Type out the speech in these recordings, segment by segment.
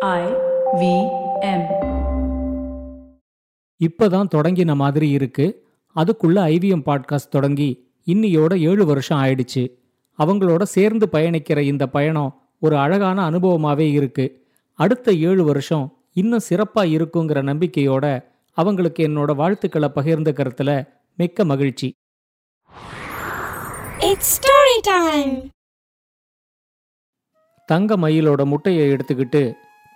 I V M. இப்பதான் தொடங்கின மாதிரி இருக்கு அதுக்குள்ள ஐவிஎம் பாட்காஸ்ட் தொடங்கி இன்னியோட ஏழு வருஷம் ஆயிடுச்சு அவங்களோட சேர்ந்து பயணிக்கிற இந்த பயணம் ஒரு அழகான அனுபவமாவே இருக்கு அடுத்த ஏழு வருஷம் இன்னும் சிறப்பா இருக்குங்கிற நம்பிக்கையோட அவங்களுக்கு என்னோட வாழ்த்துக்களை பகிர்ந்துக்கிறதுல மிக்க மகிழ்ச்சி. தங்க மயிலோட முட்டையை எடுத்துக்கிட்டு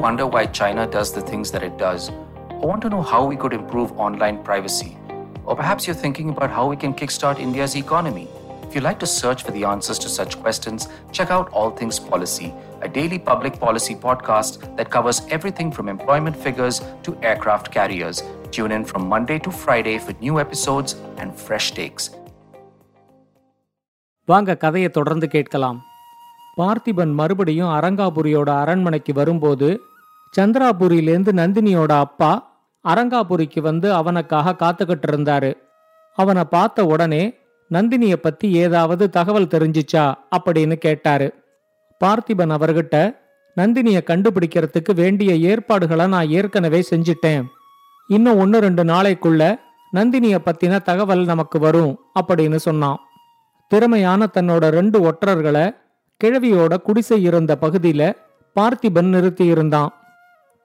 wonder why China does the things that it does? Or want to know how we could improve online privacy? Or perhaps you're thinking about how we can kickstart India's economy? If you'd like to search for the answers to such questions, check out All Things Policy, a daily public policy podcast that covers everything from employment figures to aircraft carriers. Tune in from Monday to Friday for new episodes and fresh takes. வாங்க கதையை தொடர்ந்து கேட்கலாம் பார்த்திபன் மறுபடியும் அரங்காபுரியோட அரண்மனைக்கு வரும்போது சந்திராபுரியிலேருந்து நந்தினியோட அப்பா அரங்காபுரிக்கு வந்து அவனுக்காக காத்துக்கிட்டு இருந்தாரு அவனை பார்த்த உடனே நந்தினிய பத்தி ஏதாவது தகவல் தெரிஞ்சிச்சா அப்படின்னு கேட்டாரு. பார்த்திபன் அவர்கிட்ட நந்தினிய கண்டுபிடிக்கிறதுக்கு வேண்டிய ஏற்பாடுகளை நான் ஏற்கனவே செஞ்சிட்டேன். இன்னும் ஒன்று ரெண்டு நாளைக்குள்ள நந்தினிய பத்தின தகவல் நமக்கு வரும் அப்படின்னு சொன்னான். திறமையான தன்னோட ரெண்டு ஒற்றர்களை கிழவியோட குடிசை இருந்த பகுதியில பார்த்திபன் நிறுத்தி இருந்தான்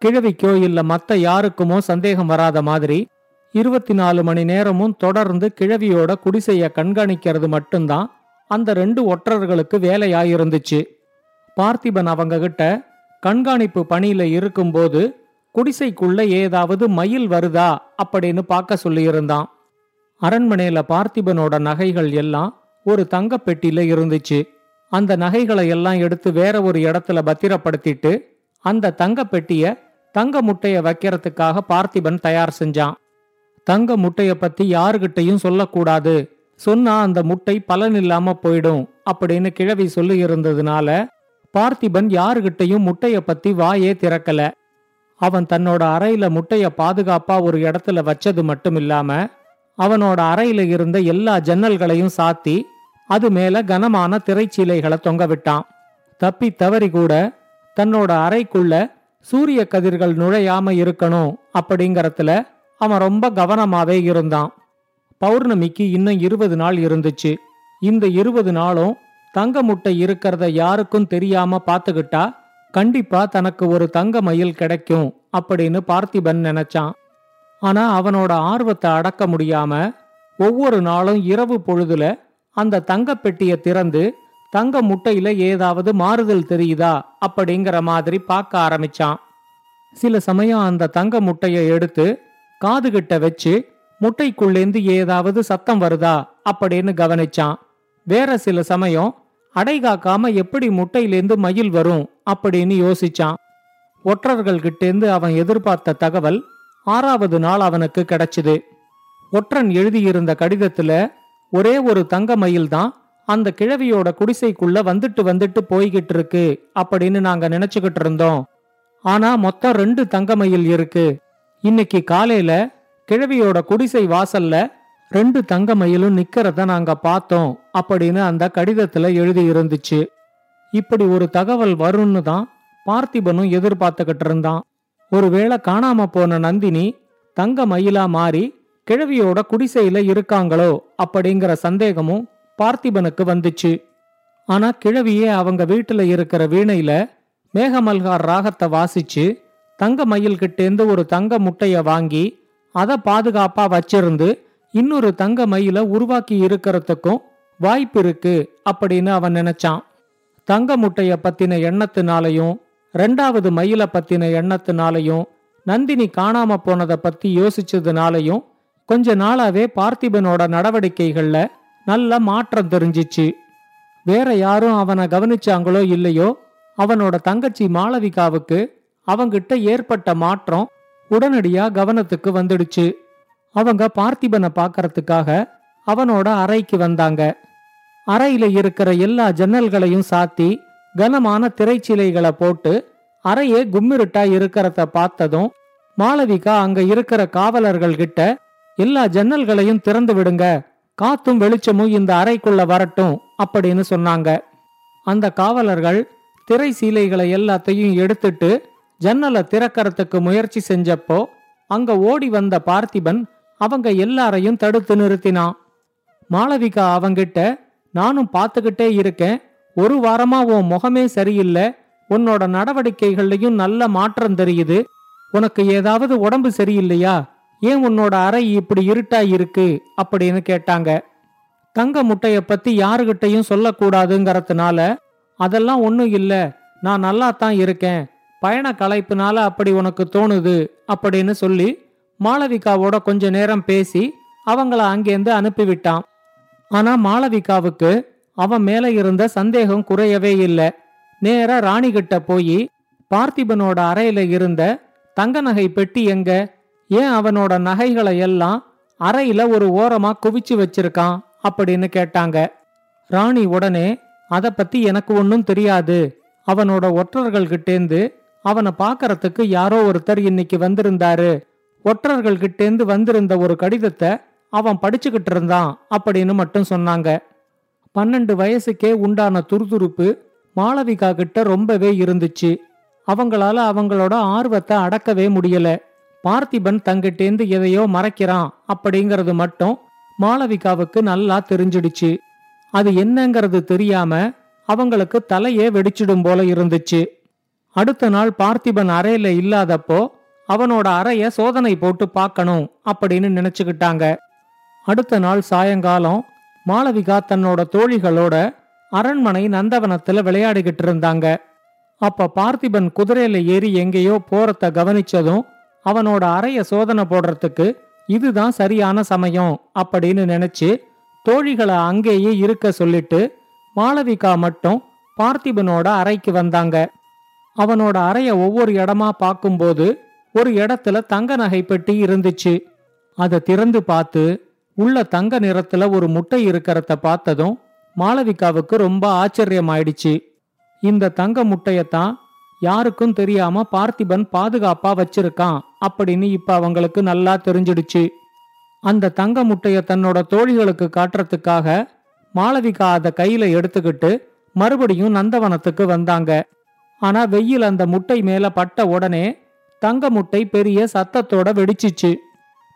கிழவிக்கோ இல்ல மத்த யாருக்குமோ சந்தேகம் வராத மாதிரி இருபத்தி நாலு மணி நேரமும் தொடர்ந்து கிழவியோட குடிசைய கண்காணிக்கிறது மட்டும்தான் அந்த ரெண்டு ஒற்றர்களுக்கு வேலையாயிருந்துச்சு. பார்த்திபன் அவங்க கிட்ட கண்காணிப்பு பணியில இருக்கும்போது குடிசைக்குள்ள ஏதாவது மயில் வருதா அப்படின்னு பார்க்க சொல்லியிருந்தான். அரண்மனையில பார்த்திபனோட நகைகள் எல்லாம் ஒரு தங்கப்பெட்டியில இருந்துச்சு. அந்த நகைகளை எல்லாம் எடுத்து வேற ஒரு இடத்துல பத்திரப்படுத்திட்டு அந்த தங்க பெட்டிய தங்க முட்டைய வைக்கிறதுக்காக பார்த்திபன் தயார் செஞ்சான். தங்க முட்டைய பத்தி யாருகிட்டையும் சொல்லக்கூடாது. சொன்னா அந்த முட்டை பலன் இல்லாம போயிடும் அப்படின்னு கிழவி சொல்லி இருந்ததுனால பார்த்திபன் யாருகிட்டையும் முட்டைய பத்தி வாயே திறக்கல. அவன் தன்னோட அறையில முட்டைய பாதுகாப்பா ஒரு இடத்துல வச்சது மட்டும் இல்லாம அவனோட அறையில இருந்த எல்லா ஜன்னல்களையும் சாத்தி அது மேல கனமான திரைச்சீலைகளை தொங்க விட்டான். தப்பி தவறி கூட தன்னோட அறைக்குள்ள சூரிய கதிர்கள் நுழையாம இருக்கணும் அப்படிங்கறதுல அவன் ரொம்ப கவனமாவே இருந்தான். பௌர்ணமிக்கு இன்னும் இருபது நாள் இருந்துச்சு. இந்த இருபது நாளும் தங்க முட்டை இருக்கிறத யாருக்கும் தெரியாம பாத்துக்கிட்டா கண்டிப்பா தனக்கு ஒரு தங்க மயில் கிடைக்கும் அப்படின்னு பார்த்திபன் நினைச்சான். ஆனா அவனோட ஆர்வத்தை அடக்க முடியாம ஒவ்வொரு நாளும் இரவு பொழுதுல அந்த தங்கப்பெட்டியை திறந்து தங்க முட்டையில ஏதாவது மாறுதல் தெரியுதா? அப்படிங்கிற மாதிரி பார்க்க ஆரம்பிச்சான். சில சமயம் அந்த தங்க முட்டைய எடுத்து காதுகிட்ட வச்சு முட்டைக்குள்ளேந்து ஏதாவது சத்தம் வருதா? அப்படின்னு கவனிச்சான். வேற சில சமயம் அடை காக்காம எப்படி முட்டையிலேந்து மயில் வரும்? அப்படின்னு யோசிச்சான். ஒற்றர்கள் கிட்டேந்து அவன் எதிர்பார்த்த தகவல் ஆறாவது நாள் அவனுக்கு கிடைச்சது. ஒற்றன் எழுதியிருந்த கடிதத்துல ஒரே ஒரு தங்க மயில் தான் அந்த கிழவியோட குடிசைக்குள்ள வந்துட்டு வந்துட்டு போய்கிட்டு இருக்கு அப்படின்னு நாங்க நினைச்சுக்கிட்டு இருந்தோம் ஆனா மொத்தம் ரெண்டு தங்க மயில் இருக்கு. இன்னைக்கு காலையில கிழவியோட குடிசை வாசல்ல ரெண்டு தங்க மயிலும் நிக்கிறத நாங்க பார்த்தோம் அப்படின்னு அந்த கடிதத்துல எழுதி இருந்துச்சு. இப்படி ஒரு தகவல் வரும்னு தான் பார்த்திபனும் எதிர்பார்த்துக்கிட்டு இருந்தான். ஒருவேளை காணாம போன நந்தினி தங்க மயிலா மாறி கிழவியோட குடிசையில இருக்காங்களோ அப்படிங்கிற சந்தேகமும் பார்த்திபனுக்கு வந்துச்சு. ஆனா கிழவியே அவங்க வீட்டுல இருக்கிற வீணையில மேகமல்கார் ராகத்தை வாசிச்சு தங்க மயில்கிட்டேந்து ஒரு தங்க முட்டைய வாங்கி அதை பாதுகாப்பா வச்சிருந்து இன்னொரு தங்க மயில உருவாக்கி இருக்கிறதுக்கும் வாய்ப்பு இருக்கு அப்படின்னு அவன் நினைச்சான். தங்க முட்டைய பத்தின எண்ணத்தினாலையும் ரெண்டாவது மயில பத்தின எண்ணத்தினாலையும் நந்தினி காணாம போனதை பத்தி யோசிச்சதுனாலையும் கொஞ்ச நாளாவே பார்த்திபனோட நடவடிக்கைகள்ல நல்ல மாற்றம் தெரிஞ்சிச்சு. வேற யாரும் அவனை கவனிச்சாங்களோ இல்லையோ அவனோட தங்கச்சி மாளவிகாவுக்கு அவங்கிட்ட ஏற்பட்ட மாற்றம் உடனடியா கவனத்துக்கு வந்துடுச்சு. அவங்க பார்த்திபனை பார்க்கறதுக்காக அவனோட அறைக்கு வந்தாங்க. அறையில இருக்கிற எல்லா ஜன்னல்களையும் சாத்தி கனமான திரைச்சீலைகளை போட்டு அறையே கும்மிருட்டா இருக்கிறத பார்த்ததும் மாளவிகா அங்க இருக்கிற காவலர்கள்கிட்ட எல்லா ஜன்னல்களையும் திறந்து விடுங்க. காத்தும் வெளிச்சமும் இந்த அறைக்குள்ள வரட்டும் அப்படின்னு சொன்னாங்க. அந்த காவலர்கள் திரை சீலைகளை எல்லாத்தையும் எடுத்துட்டு ஜன்னலை திறக்கறதுக்கு முயற்சி செஞ்சப்போ அங்க ஓடி வந்த பார்த்திபன் அவங்க எல்லாரையும் தடுத்து நிறுத்தினான். மாளவிகா அவங்கிட்ட நானும் பார்த்துக்கிட்டே இருக்கேன். ஒரு வாரமா உன் முகமே சரியில்லை. உன்னோட நடவடிக்கைகள்லையும் நல்ல மாற்றம் தெரியுது. உனக்கு ஏதாவது உடம்பு சரியில்லையா? ஏன் உன்னோட அறை இப்படி இருட்டா இருக்கு? அப்படின்னு கேட்டாங்க. தங்க முட்டைய பத்தி யாருகிட்டையும் சொல்லக்கூடாதுங்கறதுனால அதெல்லாம் ஒன்றும் இல்ல. நான் நல்லா தான் இருக்கேன். பயண களைப்புனால அப்படி உனக்கு தோணுது அப்படின்னு சொல்லி மாளவிகாவோட கொஞ்ச நேரம் பேசி அவங்கள அங்கேருந்து அனுப்பிவிட்டான். ஆனா மாளவிகாவுக்கு அவன் மேல இருந்த சந்தேகம் குறையவே இல்லை. நேரா ராணிகிட்ட போய் பார்த்திபனோட அறையில இருந்த தங்க நகை பெட்டி எங்க? ஏன் அவனோட நகைகளை எல்லாம் அறையில ஒரு ஓரமா குவிச்சு வச்சிருக்கான்? அப்படின்னு கேட்டாங்க. ராணி உடனே அத பத்தி எனக்கு ஒன்னும் தெரியாது. அவனோட ஒற்றர்கள் கிட்டேந்து அவனை பார்க்கறதுக்கு யாரோ ஒருத்தர் இன்னைக்கு வந்திருந்தாரு. ஒற்றர்கள் கிட்டேந்து வந்திருந்த ஒரு கடிதத்தை அவன் படிச்சுக்கிட்டு இருந்தான் அப்படின்னு மட்டும் சொன்னாங்க. பன்னெண்டு வயசுக்கே உண்டான துருதுருப்பு மாளவிகா கிட்ட ரொம்பவே இருந்துச்சு. அவங்களால அவங்களோட ஆர்வத்தை அடக்கவே முடியல. பார்த்திபன் தங்கிட்டேந்து எதையோ மறைக்கிறான் அப்படிங்கிறது மட்டும் மாளவிகாவுக்கு நல்லா தெரிஞ்சிடுச்சு. அது என்னங்கிறது தெரியாம அவங்களுக்கு தலையே வெடிச்சிடும் போல இருந்துச்சு. அடுத்த நாள் பார்த்திபன் அறையில இல்லாதப்போ அவனோட அறைய சோதனை போட்டு பார்க்கணும் அப்படின்னு நினைச்சுக்கிட்டாங்க. அடுத்த நாள் சாயங்காலம் மாளவிகா தன்னோட தோழிகளோட அரண்மனை நந்தவனத்துல விளையாடிக்கிட்டு இருந்தாங்க. அப்ப பார்த்திபன் குதிரையில ஏறி எங்கேயோ போறத கவனிச்சதும் அவனோட அறைய சோதனை போடுறதுக்கு இதுதான் சரியான சமயம் அப்படின்னு நினைச்சு தோழிகளை அங்கேயே இருக்க சொல்லிட்டு மாளவிகா மட்டும் பார்த்திபனோட அறைக்கு வந்தாங்க. அவனோட அறைய ஒவ்வொரு இடமா பார்க்கும்போது ஒரு இடத்துல தங்க நகை பெட்டி இருந்துச்சு. அதை திறந்து பார்த்து உள்ள தங்க நிறத்துல ஒரு முட்டை இருக்கிறத பார்த்ததும் மாளவிகாவுக்கு ரொம்ப ஆச்சரியமாயிடுச்சு. இந்த தங்க முட்டையத்தான் யாருக்கும் தெரியாம பார்த்திபன் பாதுகாப்பா வச்சிருக்கான் அப்படின்னு இப்ப அவங்களுக்கு நல்லா தெரிஞ்சிடுச்சு. அந்த தங்க முட்டைய தன்னோட தோழிகளுக்கு காட்டுறதுக்காக மாளவிகா அதை கையில எடுத்துக்கிட்டு மறுபடியும் நந்தவனத்துக்கு வந்தாங்க. ஆனா வெயில் அந்த முட்டை மேல பட்ட உடனே தங்க முட்டை பெரிய சத்தத்தோட வெடிச்சிச்சு.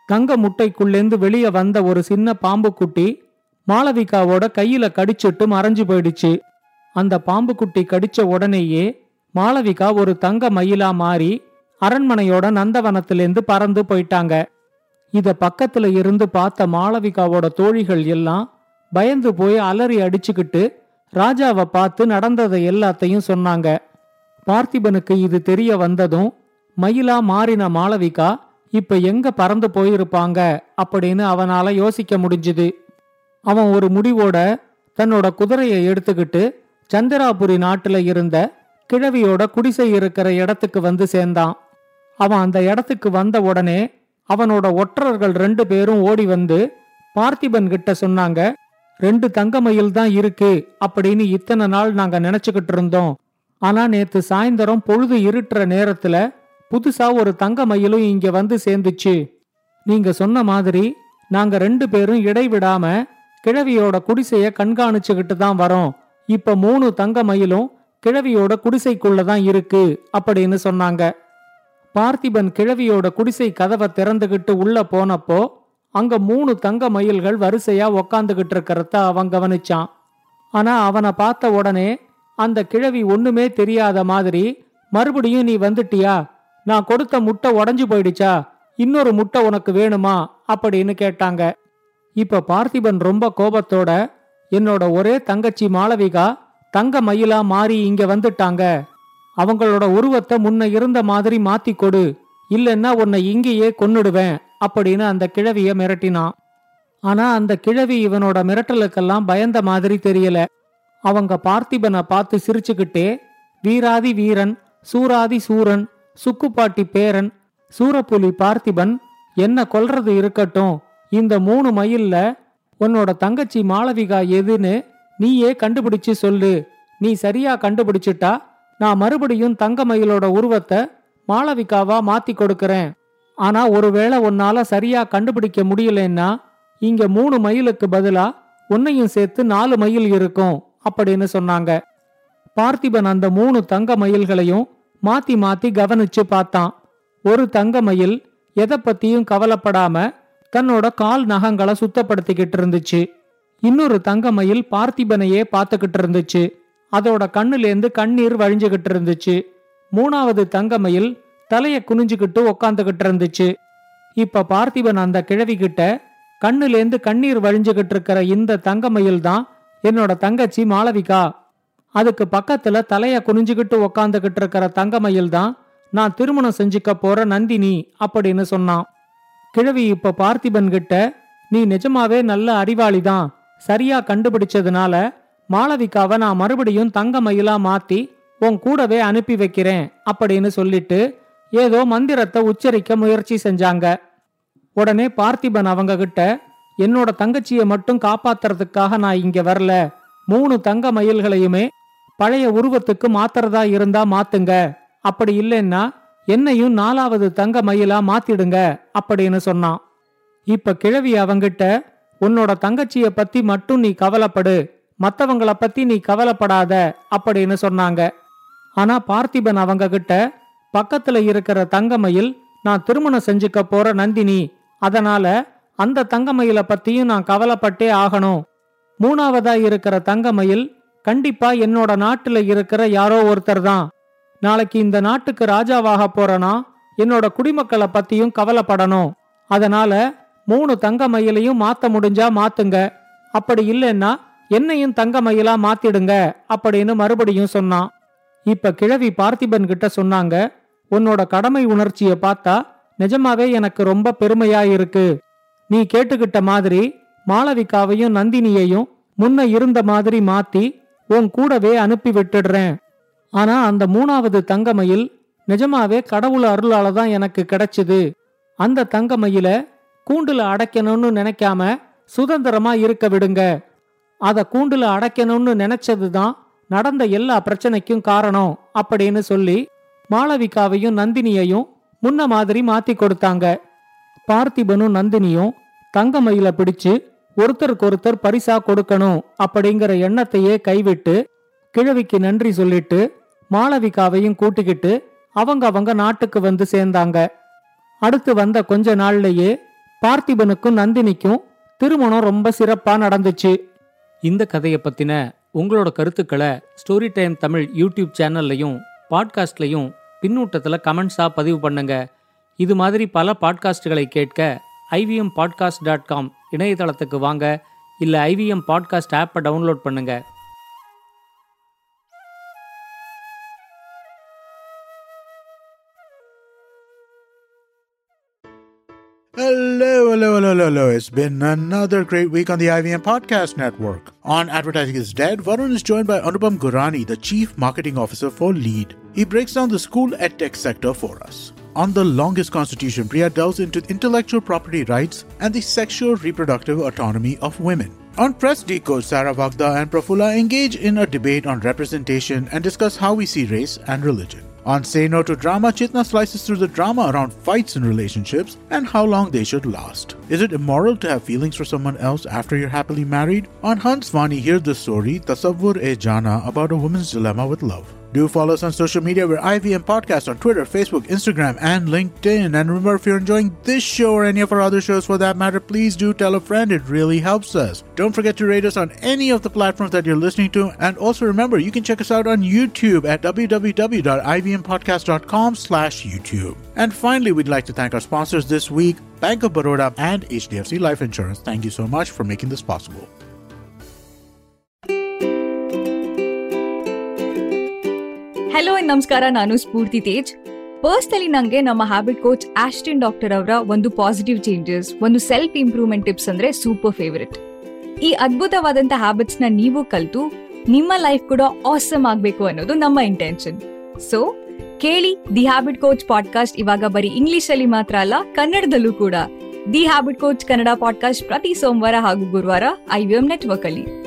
தங்க முட்டைக்குள்ளேந்து வெளியே வந்த ஒரு சின்ன பாம்பு குட்டி மாளவிகாவோட கையில கடிச்சிட்டு மறைஞ்சு போயிடுச்சு. அந்த பாம்பு குட்டி கடிச்ச உடனேயே மாளவிகா ஒரு தங்க மயிலா மாறி அரண்மனையோட நந்தவனத்திலேருந்து பறந்து போயிட்டாங்க. இத பக்கத்துல இருந்து பார்த்த மாளவிகாவோட தோழிகள் எல்லாம் பயந்து போய் அலறி அடிச்சுக்கிட்டு ராஜாவை பார்த்து நடந்ததை எல்லாத்தையும் சொன்னாங்க. பார்த்திபனுக்கு இது தெரிய வந்ததும் மயிலா மாறின மாளவிகா இப்ப எங்க பறந்து போயிருப்பாங்க? அப்படின்னு அவனால யோசிக்க முடிஞ்சுது. அவன் ஒரு முடிவோட தன்னோட குதிரையை எடுத்துக்கிட்டு சந்திராபுரி நாட்டுல இருந்த கிழவியோட குடிசை இருக்கிற இடத்துக்கு வந்து சேர்ந்தான். அவன் அந்த இடத்துக்கு வந்த உடனே அவனோட ஒற்றர்கள் ரெண்டு பேரும் ஓடி வந்து பார்த்திபன் கிட்ட சொன்னாங்க ரெண்டு தங்கமயில் தான் இருக்கு அப்படின்னு இத்தனை நாள் நாங்க நினைச்சுக்கிட்டு இருந்தோம். ஆனா நேத்து சாயந்தரம் பொழுது இருட்டுற நேரத்துல புதுசா ஒரு தங்க மயிலும் இங்க வந்து சேர்ந்துச்சு. நீங்க சொன்ன மாதிரி நாங்க ரெண்டு பேரும் இடைவிடாம கிழவியோட குடிசைய கண்காணிச்சுக்கிட்டு தான் வரோம். இப்ப மூணு தங்க மயிலும் கிழவியோட குடிசைக்குள்ள தான் இருக்கு அப்படின்னு சொன்னாங்க. பார்த்திபன் கிழவியோட குடிசை கதவை திறந்துகிட்டு உள்ள போனப்போ அங்க மூணு தங்க மயில்கள் வரிசையா உக்காந்துகிட்டு இருக்கிறத அவன் கவனிச்சான். ஆனா அவனை பார்த்த உடனே அந்த கிழவி ஒண்ணுமே தெரியாத மாதிரி மறுபடியும் நீ வந்துட்டியா? நான் கொடுத்த முட்டை உடஞ்சு போயிடுச்சா? இன்னொரு முட்டை உனக்கு வேணுமா? அப்படின்னு கேட்டாங்க. இப்ப பார்த்திபன் ரொம்ப கோபத்தோட என்னோட ஒரே தங்கச்சி மாளவிகா தங்க மயிலா மாறி இங்க வந்துட்டாங்க. அவங்களோட உருவத்தை முன்ன இருந்த மாதிரி மாத்தி கொடு. இல்லைன்னா உன்னை இங்கேயே கொன்னுடுவேன் அப்படின்னு அந்த கிழவிய மிரட்டினான் ஆனா அந்த கிழவி இவனோட மிரட்டலுக்கெல்லாம் பயந்த மாதிரி தெரியல. அவங்க பார்த்திபனை பார்த்து சிரிச்சுக்கிட்டே வீராதி வீரன் சூராதி சூரன் சுக்குப்பாட்டி பேரன் சூரப்புலி பார்த்திபன் என்ன கொல்றது இருக்கட்டும். இந்த மூணு மயில்ல உன்னோட தங்கச்சி மாளவிகா எதுன்னு நீயே கண்டுபிடிச்சு சொல்லு. நீ சரியா கண்டுபிடிச்சிட்டா நான் மறுபடியும் தங்க மயிலோட உருவத்தை மாளவிகாவா மாத்தி கொடுக்கறேன். ஆனா ஒருவேளை உன்னால சரியா கண்டுபிடிக்க முடியலன்னா இங்க மூணு மயிலுக்கு பதிலா உன்னையும் சேர்த்து நாலு மயில் இருக்கும் அப்படின்னு சொன்னாங்க. பார்த்திபன் அந்த மூணு தங்க மயில்களையும் மாத்தி மாத்தி கவனிச்சு பார்த்தான். ஒரு தங்க மயில் எதை பத்தியும் கவலைப்படாம தன்னோட கால் நகங்களை சுத்தப்படுத்திக்கிட்டு இருந்துச்சு. இன்னொரு தங்க மயில் பார்த்திபனையே பார்த்துக்கிட்டு இருந்துச்சு அதோட கண்ணுலேருந்து கண்ணீர் வழிஞ்சுகிட்டு இருந்துச்சு மூணாவது தங்க மயில் தலைய குனிஞ்சுக்கிட்டு உக்காந்துகிட்டு இருந்துச்சு இப்ப பார்த்திபன் அந்த கிழவி கிட்ட கண்ணுலேருந்து கண்ணீர் வழிஞ்சுகிட்டு இருக்கிற இந்த தங்க மயில் தான் என்னோட தங்கச்சி மாளவிகா. அதுக்கு பக்கத்துல தலைய குனிஞ்சுகிட்டு உக்காந்துகிட்டு இருக்கிற தங்க மயில் தான் நான் திருமணம் செஞ்சுக்க போற நந்தினி அப்படின்னு சொன்னான். கிழவி இப்ப பார்த்திபன் கிட்ட நீ நிஜமாவே நல்ல அறிவாளிதான் சரியா கண்டுபிடிச்சதுனால மாளவிகாவை நான் மறுபடியும் தங்க மயிலா மாத்தி உன் கூடவே அனுப்பி வைக்கிறேன் அப்படின்னு சொல்லிட்டு ஏதோ மந்திரத்தை உச்சரிக்க முயற்சி செஞ்சாங்க. உடனே பார்த்திபன் அவங்க கிட்ட என்னோட தங்கச்சியை மட்டும் காப்பாத்துறதுக்காக நான் இங்க வரல. மூணு தங்க மயில்களையுமே பழைய உருவத்துக்கு மாத்துறதா இருந்தா மாத்துங்க. அப்படி இல்லைன்னா என்னையும் நாலாவது தங்க மயிலா மாத்திடுங்க அப்படின்னு சொன்னான். இப்ப கிழவி அவங்கிட்ட உன்னோட தங்கச்சிய பத்தி மட்டும் நீ கவலைப்படு. மத்தவங்கள பத்தி நீ கவலைப்படாத அப்படின்னு சொன்னாங்க. ஆனா பார்த்திபன் அவங்க கிட்ட பக்கத்துல இருக்கிற தங்கமயில் நான் திருமணம் செஞ்சுக்க போற நந்தினி. அதனால அந்த தங்கமயில பத்தியும் நான் கவலைப்பட்டே ஆகணும். மூணாவதா இருக்கிற தங்கமயில் கண்டிப்பா என்னோட நாட்டுல இருக்கிற யாரோ ஒருத்தர் தான். நாளைக்கு இந்த நாட்டுக்கு ராஜாவாக போறனா என்னோட குடிமக்களை பத்தியும் கவலைப்படணும். அதனால மூணு தங்க மயிலையும் மாத்த முடிஞ்சா மாத்துங்க. அப்படி இல்லைன்னா என்னையும் தங்க மயிலா மாத்திடுங்க அப்படின்னு மறுபடியும் சொன்னான். இப்ப கிழவி பார்த்திபன் கிட்ட சொன்னாங்க உன்னோட கடமை உணர்ச்சிய பார்த்தா நிஜமாவே எனக்கு ரொம்ப பெருமையா இருக்கு. நீ கேட்டுக்கிட்ட மாதிரி மாளவிகாவையும் நந்தினியையும் முன்ன இருந்த மாதிரி மாத்தி உன் கூடவே அனுப்பி விட்டுடுறேன். ஆனா அந்த மூணாவது தங்கமயில் நிஜமாவே கடவுள் அருளால தான் எனக்கு கிடைச்சது. அந்த தங்கமயில கூண்டுல அடைக்கணும்னு நினைக்காம சுதந்திரமா இருக்க விடுங்க. அத கூண்டுல அடைக்கணும்னு நினைச்சதுதான் நடந்த எல்லா பிரச்சனைக்கும் காரணம் அப்படின்னு சொல்லி மாளவிகாவையும் நந்தினியையும் முன்ன மாதிரி மாத்தி கொடுத்தாங்க. பார்த்திபனும் நந்தினியும் தங்க மயில பிடிச்சு ஒருத்தருக்கு ஒருத்தர் பரிசா கொடுக்கணும் அப்படிங்கிற எண்ணத்தையே கைவிட்டு கிழவிக்கு நன்றி சொல்லிட்டு மாளவிகாவையும் கூட்டிக்கிட்டு அவங்க அவங்க நாட்டுக்கு வந்து சேர்ந்தாங்க. அடுத்து வந்த கொஞ்ச நாள்லயே பார்த்திபனுக்கும் நந்தினிக்கும் திருமணம் ரொம்ப சிறப்பா நடந்துச்சு. இந்த கதையை பத்தின உங்களோட கருத்துக்களை ஸ்டோரி டைம் தமிழ் யூடியூப் சேனல்லையும் பாட்காஸ்ட்லையும் பின்னூட்டத்தில் கமெண்ட்ஸாக பதிவு பண்ணுங்க. இது மாதிரி பல பாட்காஸ்டுகளை கேட்க ஐவிஎம் பாட்காஸ்ட் டாட் காம் இணையதளத்துக்கு வாங்க. இல்லை ஐவிஎம் பாட்காஸ்ட் ஆப்பை டவுன்லோட் பண்ணுங்கள் Hello. It's been another great week on the IVM Podcast Network. On Advertising is Dead, Varun is joined by Anupam Gurani, the Chief Marketing Officer for LEAD. He breaks down the school edtech sector for us. On The Longest Constitution, Priya delves into intellectual property rights and the sexual reproductive autonomy of women. On Press Decode, Sarah Vagda and Prafula engage in a debate on representation and discuss how we see race and religion. On Say No to Drama, Chitna slices through the drama around fights in relationships and how long they should last. Is it immoral to have feelings for someone else after you're happily married? On Hans Vani, hear the story Tasavvur e Jana about a woman's dilemma with love. Do follow us on social media. We're IVM Podcast on Twitter, Facebook, Instagram, and LinkedIn. And remember, if you're enjoying this show or any of our other shows for that matter, please do tell a friend. It really helps us. Don't forget to rate us on any of the platforms that you're listening to. And also remember, you can check us out on YouTube at www.ivmpodcast.com slash YouTube. And finally, we'd like to thank our sponsors this week, Bank of Baroda and HDFC Life Insurance. Thank you so much for making this possible. Hello ನಮಸ್ಕಾರ, ನಾನು ಸ್ಫೂರ್ತಿ Tej. Personally ನಂಗೆ ನಮ್ಮ habit coach Austin doctor ಅವರ ಒಂದು positive changes ಒಂದು self improvement tips ಅಂದ್ರೆ super favourite ಈ ಅದ್ಭುತವಾದಂತ ಹ್ಯಾಬಿಟ್ಸ್ನ ನೀವು ಕಲ್ತು ನಿಮ್ಮ ಲೈಫ್ ಕೂಡ ಆಸಮ್ ಆಗ್ಬೇಕು ಅನ್ನೋದು ನಮ್ಮ ಇಂಟೆನ್ಷನ್ ಸೊ ಕೇಳಿ ದಿ ಹ್ಯಾಬಿಟ್ ಕೋಚ್ ಪಾಡ್ಕಾಸ್ಟ್ ಇವಾಗ ಬರೀ ಇಂಗ್ಲಿಷ್ ಅಲ್ಲಿ ಮಾತ್ರ ಅಲ್ಲ, ಕನ್ನಡದಲ್ಲೂ ಕೂಡ. The habit coach Kannada podcast ಪ್ರತಿ ಸೋಮವಾರ ಹಾಗೂ ಗುರುವಾರ ಐವಿಎಂ ನೆಟ್ವರ್ಕ್ ಅಲ್ಲಿ.